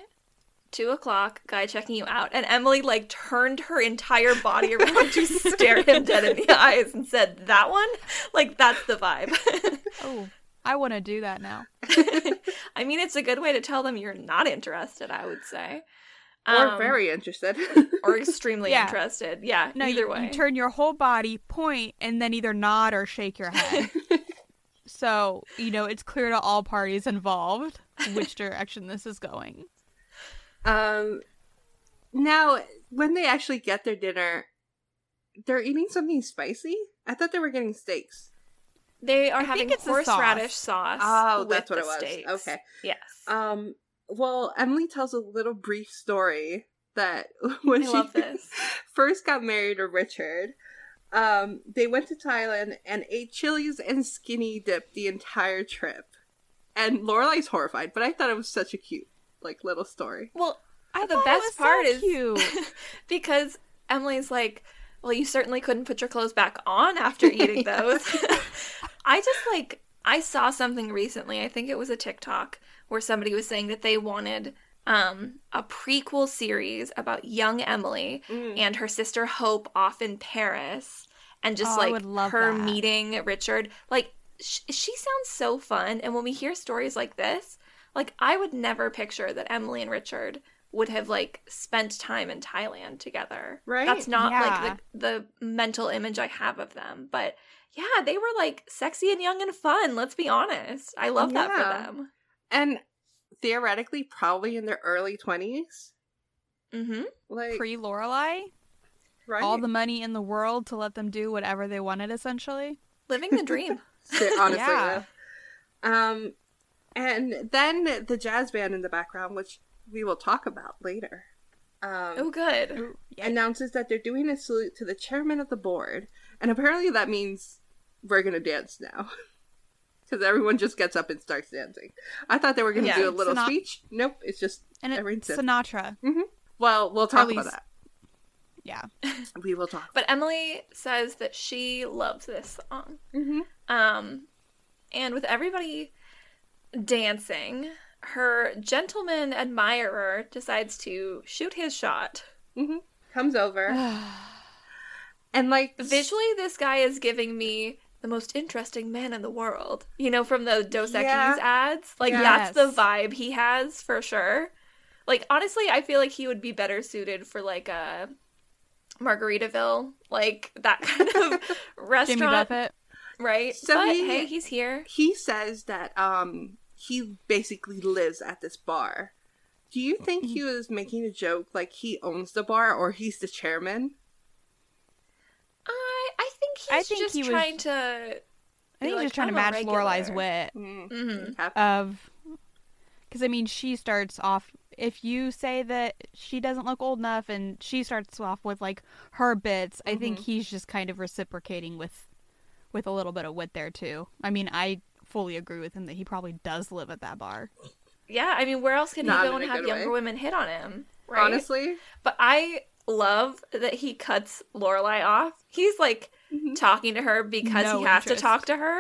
Two o'clock, guy checking you out, and Emily like turned her entire body around to stare him dead in the eyes and said, "That one, like that's the vibe." Oh, I want to do that now. I mean, it's a good way to tell them you're not interested. I would say, Or Um, very interested. or extremely Yeah. interested. Yeah, No, either you, way. you turn your whole body, point, and then either nod or shake your head. so you know it's clear to all parties involved which direction this is going. Um, now when they actually get their dinner, they're eating something spicy. I thought they were getting steaks. they are I having think it's the horseradish sauce. Oh, with that's what the it was. steaks. Okay. Yes. Um, well, Emily tells a little brief story that when I she love this. first got married to Richard, um, they went to Thailand and ate chilies and skinny dip the entire trip. And Lorelai's horrified, but I thought it was such a cute, like, little story. Well, I the thought it best was so part is cute. because Emily's like, "Well, you certainly couldn't put your clothes back on after eating those." I just like I saw something recently. I think it was a TikTok where somebody was saying that they wanted um a prequel series about young Emily Mm. and her sister Hope off in Paris and just Oh, like would love her that. meeting Richard. Like sh- she sounds so fun and when we hear stories like this, like I would never picture that Emily and Richard would have like spent time in Thailand together. Right? That's not Yeah. like the the mental image I have of them, but yeah, they were like sexy and young and fun, let's be honest. I love that for them. And theoretically, probably in their early 20s. Mhm. Like, Pre Lorelai, right? all the money in the world to let them do whatever they wanted, essentially. Living the dream. Honestly, Yeah. though. Um, and then the jazz band in the background, which we will talk about later, um, oh good. announces that they're doing a salute to the chairman of the board, and apparently that means we're gonna dance now. Because everyone just gets up and starts dancing. I thought they were going to Yeah. do a little Sinat- speech. Nope, it's just And it, everyone's dancing. Sinatra. Well, we'll talk about that. Yeah. We will talk. But Emily says that she loves this song. Mm-hmm. Um, And with everybody dancing, her gentleman admirer decides to shoot his shot. hmm Comes over. and like Visually, this guy is giving me the most interesting man in the world. You know, from the Dos Equis Yeah. ads. Like, Yeah. that's the vibe he has for sure. Like, honestly, I feel like he would be better suited for like a Margaritaville, like that kind of Jimmy restaurant, Buffett. right? So but he- hey, he's here. he says that um he basically lives at this bar. Do you think he was making a joke like he owns the bar or he's the chairman? I I think he's I think just he was- trying to. I think like, he's just trying to I'm a match Lorelai's wit Mm, Mhm. of because I mean she starts off if you say that she doesn't look old enough and she starts off with like her bits, I think he's just kind of reciprocating with with a little bit of wit there too. I mean, I fully agree with him that he probably does live at that bar. Yeah, I mean, where else can Not he go and have younger way. women hit on him? Right? Honestly, But I love that he cuts Lorelai off. He's like talking to her because No he has interest. to talk to her.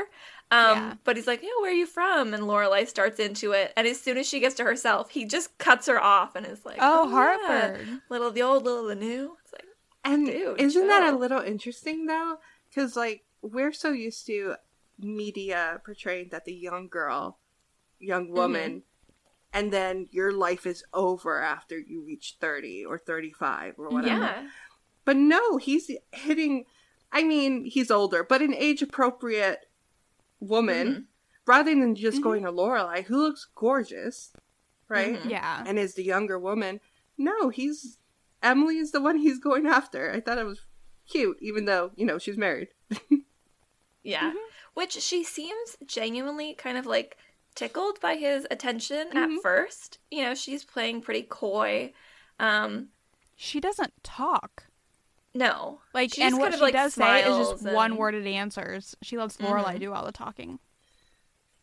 Um, Yeah. But he's like, yeah, where are you from? And Lorelai starts into it. And as soon as she gets to herself, he just cuts her off and is like, Oh, yeah, Hartford. Little the old, little the new. It's like, and Dude, isn't that a little interesting though? Because like we're so used to media portraying that the young girl, young Mm-hmm. woman, and then your life is over after you reach thirty or thirty-five or whatever. yeah. But no, he's hitting. I mean, he's older, but an age-appropriate woman, Mm-hmm. rather than just going to Lorelai, who looks gorgeous, right? Mm-hmm. Yeah. And is the younger woman. No, he's Emily is the one he's going after. I thought it was cute, even though you know she's married. Yeah. Mm-hmm. Which she seems genuinely kind of like tickled by his attention Mm-hmm. at first. You know, she's playing pretty coy. Um, She doesn't talk. no. Like She and what kind of, she like, does say is just and- one worded answers. She lets Lorelai do all the talking.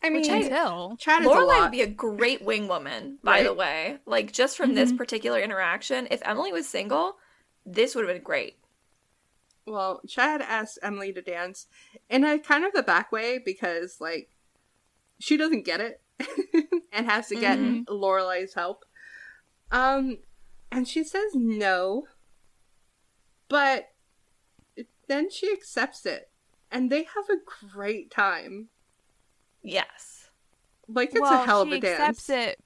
I mean, Which Until Chad is a Lorelai lot. would be a great wing woman, by the way. Like just from this particular interaction, if Emily was single, this would have been great. Well, Chad asks Emily to dance in a kind of the back way because, like, she doesn't get it and has to get Lorelai's help. Um, and she says no, but then she accepts it, and they have a great time. Yes. Like it's well, a hell of a dance. She accepts it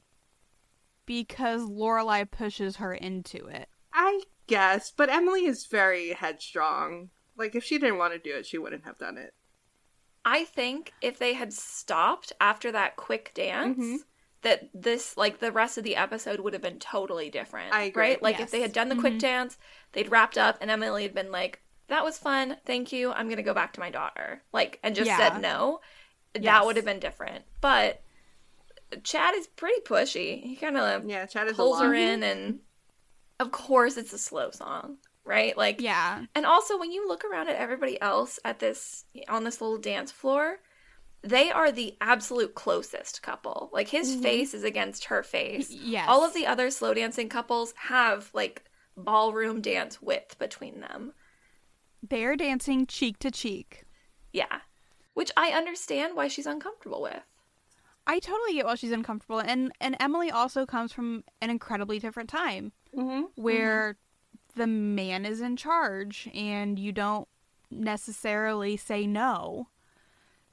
because Lorelai pushes her into it. I guess, but Emily is very headstrong. Like if she didn't want to do it, she wouldn't have done it. I think if they had stopped after that quick dance, Mm-hmm. that this like the rest of the episode would have been totally different. I agree. Right? Like if they had done the quick dance, they'd wrapped up and Emily had been like, That was fun, thank you. I'm gonna go back to my daughter. Like and just Yeah. said no. That would have been different. But Chad is pretty pushy. He kinda Yeah, Chad is a pulls her in and of course it's a slow song. Right? Like Yeah. and also, when you look around at everybody else at this on this little dance floor, they are the absolute closest couple. Like his mm-hmm. face is against her face. yeah All of the other slow dancing couples have like ballroom dance width between them. They're dancing cheek to cheek. Yeah. Which I understand why she's uncomfortable with. I totally get why she's uncomfortable, and and Emily also comes from an incredibly different time Mm-hmm. where the man is in charge, and you don't necessarily say no.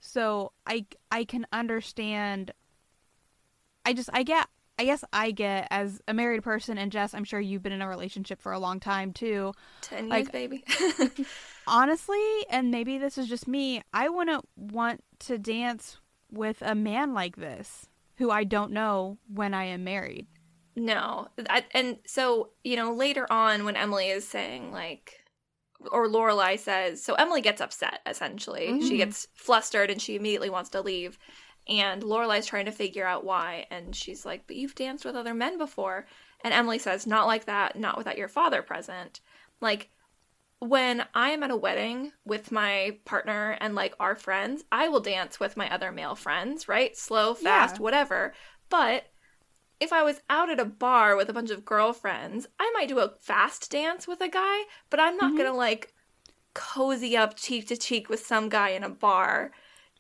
So I I can understand. I just I get I guess I get as a married person, and Jess, I'm sure you've been in a relationship for a long time too. Ten years, Like- baby. honestly, and maybe this is just me, I wouldn't want to dance with a man like this who I don't know when I am married. No. I, and so, you know, later on when Emily is saying, like, or Lorelai says, so Emily gets upset, essentially. She mm-hmm. gets flustered and she immediately wants to leave. And Lorelai's trying to figure out why. And she's like, but you've danced with other men before. And Emily says, not like that, not without your father present. Like, when I am at a wedding with my partner and like our friends, I will dance with my other male friends, right? Slow, fast, Yeah. whatever. But if I was out at a bar with a bunch of girlfriends, I might do a fast dance with a guy, but I'm not gonna like cozy up cheek to cheek with some guy in a bar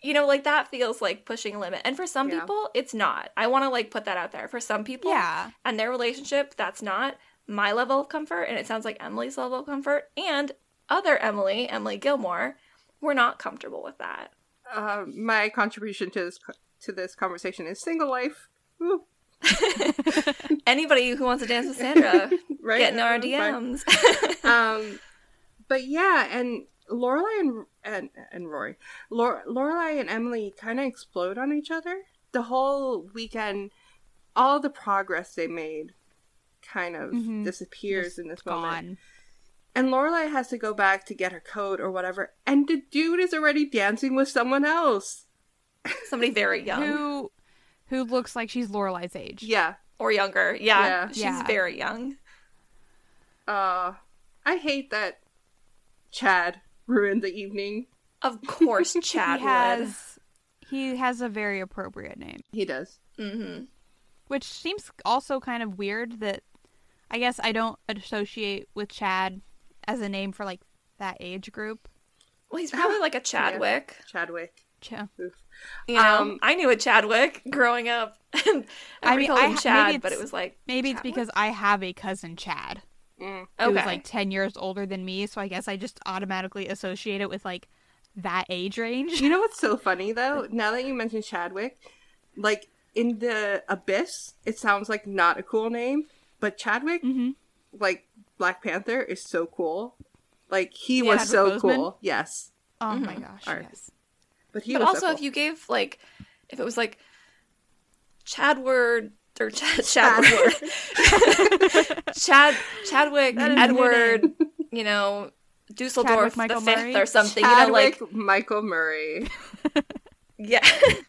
You know, like that feels like pushing a limit. And for some Yeah. people, it's not. I want to like put that out there. For some people, Yeah. and their relationship, that's not my level of comfort. And it sounds like Emily's level of comfort. And other Emily, Emily Gilmore, we're not comfortable with that. Uh, my contribution to this to this conversation is single life. Woo. Anybody who wants to dance with Sandra, Right? get in our DMs. um, but yeah, and Lorelai and and and Rory, Lore, Lorelai and Emily kind of explode on each other. The whole weekend, all the progress they made, kind of Mhm. disappears in this moment. And Lorelai has to go back to get her coat or whatever, and the dude is already dancing with someone else. Somebody very young Who who looks like she's Lorelai's age. Yeah. Or younger. Yeah, Yeah. she's Yeah. very young. Uh, I hate that Chad ruined the evening. Of course, Chad he has he has a very appropriate name. He does. Mm-hmm. Which seems also kind of weird that I guess I don't associate with Chad as a name for like that age group. Well, he's probably like a Chadwick. Chadwick. Ch- Oof. You know, Um, I knew a Chadwick growing up. and I I mean, called I him Chad, maybe but it was like Maybe it's because I have a cousin Chad Mm. who's okay. like 10 years older than me, so I guess I just automatically associate it with like that age range. You know what's so funny though? Now that you mentioned Chadwick, like in the Abyss, it sounds like not a cool name, but Chadwick, Mhm. like Black Panther, is so cool. Like he Yeah, was so Boseman? cool. Yes, Oh my gosh, Alright. yes. But he but was also, so if you gave like, if it was like Chadward or Ch- Chadward, Chad Chadwick That is a new Edward, you know, Dusseldorf Chadwick the fifth Murray? or something. You know, like Michael Murray. yeah. but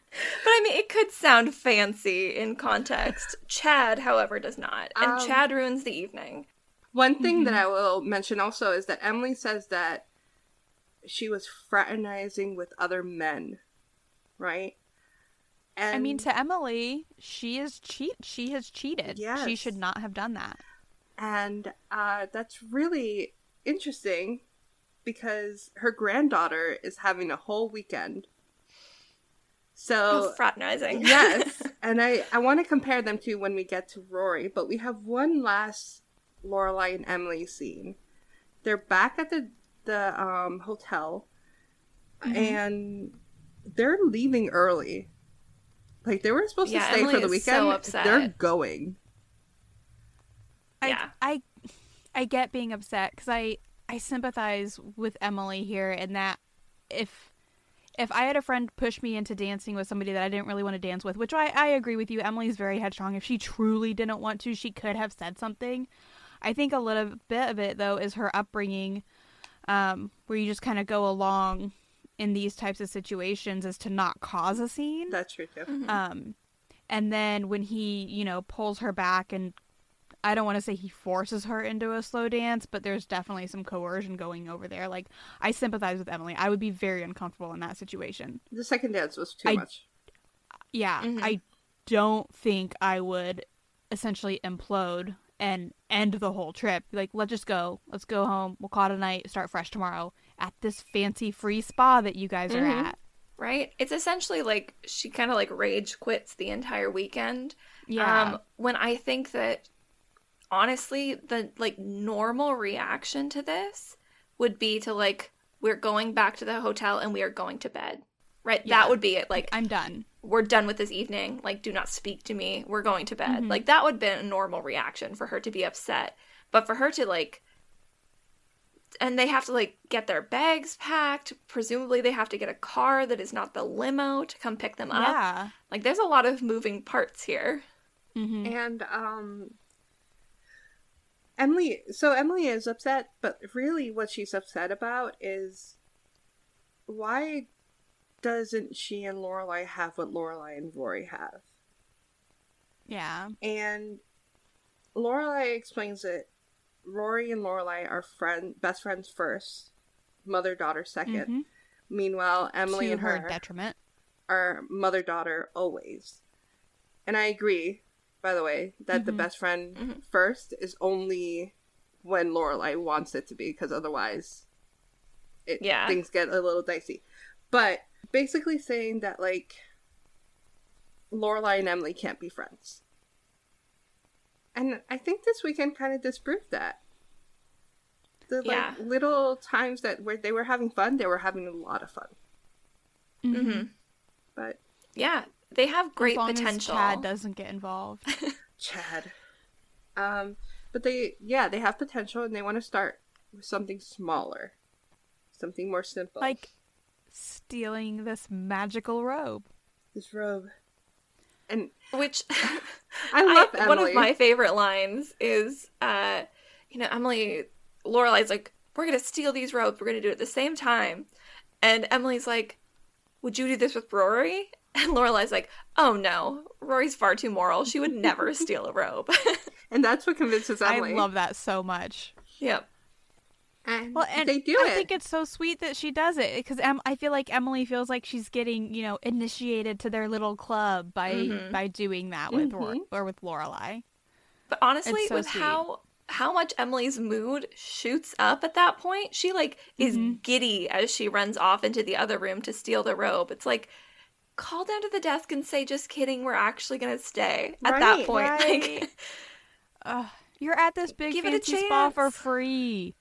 I mean, it could sound fancy in context. Chad, however, does not, and Um, Chad ruins the evening. One thing Mm-hmm. that I will mention also is that Emily says that she was fraternizing with other men, right? And I mean, to Emily, she is cheat. She has cheated. She should not have done that. and uh, that's really interesting because her granddaughter is having a whole weekend. So Of fraternizing. yes, and I I want to compare them to when we get to Rory, but we have one last Lorelai and Emily scene. They're back at the the um, hotel, and they're leaving early. Like they were supposed Yeah, to stay Emily for the is so weekend. upset. They're going. I, Yeah. I, I get being upset because I, I sympathize with Emily here in that if, if I had a friend push me into dancing with somebody that I didn't really want to dance with, which I, I agree with you, Emily's very headstrong. If she truly didn't want to, she could have said something. I think a little bit of it though is her upbringing, um, where you just kind of go along in these types of situations is to not cause a scene. That's true too. Mm-hmm. Um, and then when he, you know, pulls her back and I don't want to say he forces her into a slow dance, but there's definitely some coercion going over there. Like I sympathize with Emily. I would be very uncomfortable in that situation. The second dance was too I- much. Yeah, Mhm. I don't think I would essentially implode and end the whole trip. Like, let's just go. Let's go home. We'll call it a night. Start fresh tomorrow at this fancy free spa that you guys are Mhm. at. right? It's essentially like she kind of like rage quits the entire weekend. Yeah. Um, when I think that honestly, the like normal reaction to this would be to like we're going back to the hotel and we are going to bed. Right? Yeah. That would be it. Like I'm done. We're done with this evening. Like do not speak to me. We're going to bed. Mhm. Like that would have been a normal reaction for her to be upset. But for her to like and they have to like get their bags packed. Presumably they have to get a car that is not the limo to come pick them up. Yeah. Like there's a lot of moving parts here. hmm And um Emily so Emily is upset, but really what she's upset about is why doesn't she and Lorelai have what Lorelai and Rory have? Yeah. And Lorelai explains that Rory and Lorelai are friend best friends first, mother daughter 2nd Mhm. Meanwhile, Emily to and her her detriment. are mother daughter always. And I agree, by the way, that the Mhm. best friend Mhm. first is only when Lorelai wants it to be, because otherwise, it Yeah. things get a little dicey. But basically saying that like Lorelai and Emily can't be friends. And I think this weekend kind of disproved that. The like Yeah. little times that where they were having fun, they were having a lot of fun. Mm-hmm. But Yeah, they have great as long potential. As Chad doesn't get involved. Chad. Um, but they, yeah, they have potential and they want to start with something smaller, something more simple. like stealing this magical robe. this robe. And Which I love I- One of my favorite lines is, uh, you know, Emily, Lorelai's like, "We're gonna steal these robes. We're gonna do it at the same time," and Emily's like, "Would you do this with Rory?" And Lorelai's like, "Oh no, Rory's far too moral. She would never steal a robe." and that's what convinces Emily. I love that so much. yep. And, Well, and they do I it. think it's so sweet that she does it because em- I feel like Emily feels like she's getting, you know, initiated to their little club by Mhm. by doing that with Ro- Mhm. or with Lorelai. But honestly, It's so with sweet. how how much Emily's mood shoots up at that point, she like is Mhm. giddy as she runs off into the other room to steal the robe. It's like call down to the desk and say, "Just kidding, we're actually gonna stay." At that point, right. like, Ugh, you're at this big Give it a fancy spa for free.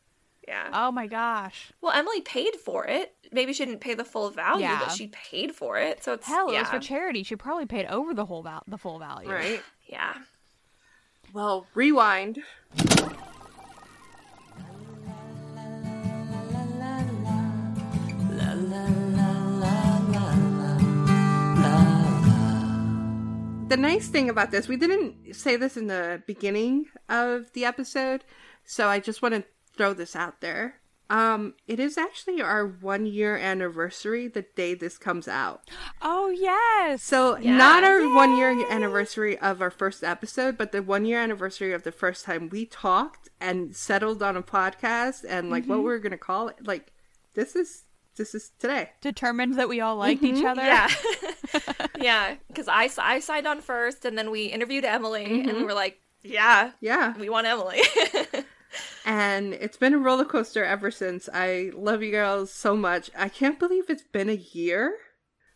Yeah. Oh my gosh. Well, Emily paid for it. Maybe she didn't pay the full value, Yeah. but she paid for it. So it's Hell, it was for charity. She probably paid over the whole val- the full value. right. yeah. Well, rewind. The nice thing about this, we didn't say this in the beginning of the episode, so I just want to throw this out there. Um, it is actually our one year anniversary the day this comes out. Oh yes. So Yeah. not our one year anniversary of our first episode, but the one year anniversary of the first time we talked and settled on a podcast and like what we are gonna call it. Like this is this is today. determined that we all liked each other. Mm-hmm. Yeah. yeah. Because I, I signed on first, and then we interviewed Emily, and we were like, yeah, Yeah. we want Emily. And it's been a roller coaster ever since. I love you girls so much. I can't believe it's been a year.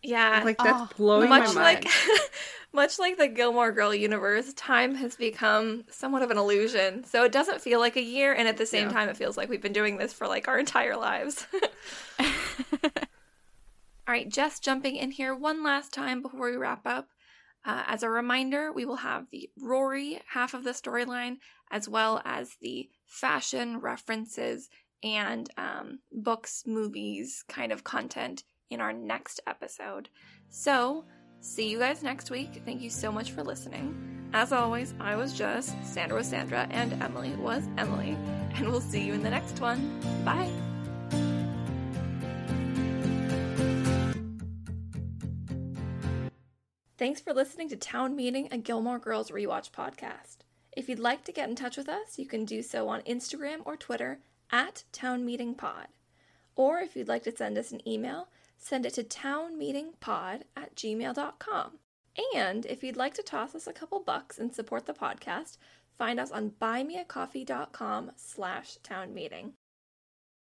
yeah. Like that's Oh, blowing my much mind. like much like the Gilmore Girl universe, time has become somewhat of an illusion. So it doesn't feel like a year, and at the same Yeah. time, it feels like we've been doing this for like our entire lives. All right, just jumping in here one last time before we wrap up. Uh, as a reminder, we will have the Rory half of the storyline, as well as the fashion references and um, books, movies kind of content in our next episode. So, see you guys next week. Thank you so much for listening. As always, I was Jess, Sandra was Sandra, and Emily was Emily. And we'll see you in the next one. Bye. Thanks for listening to Town Meeting, a Gilmore Girls rewatch podcast. If you'd like to get in touch with us, you can do so on Instagram or Twitter at Town Meeting Pod. Or if you'd like to send us an email, send it to townmeetingpod at gmail.com. And if you'd like to toss us a couple bucks and support the podcast, find us on buymeacoffee.com slash townmeeting.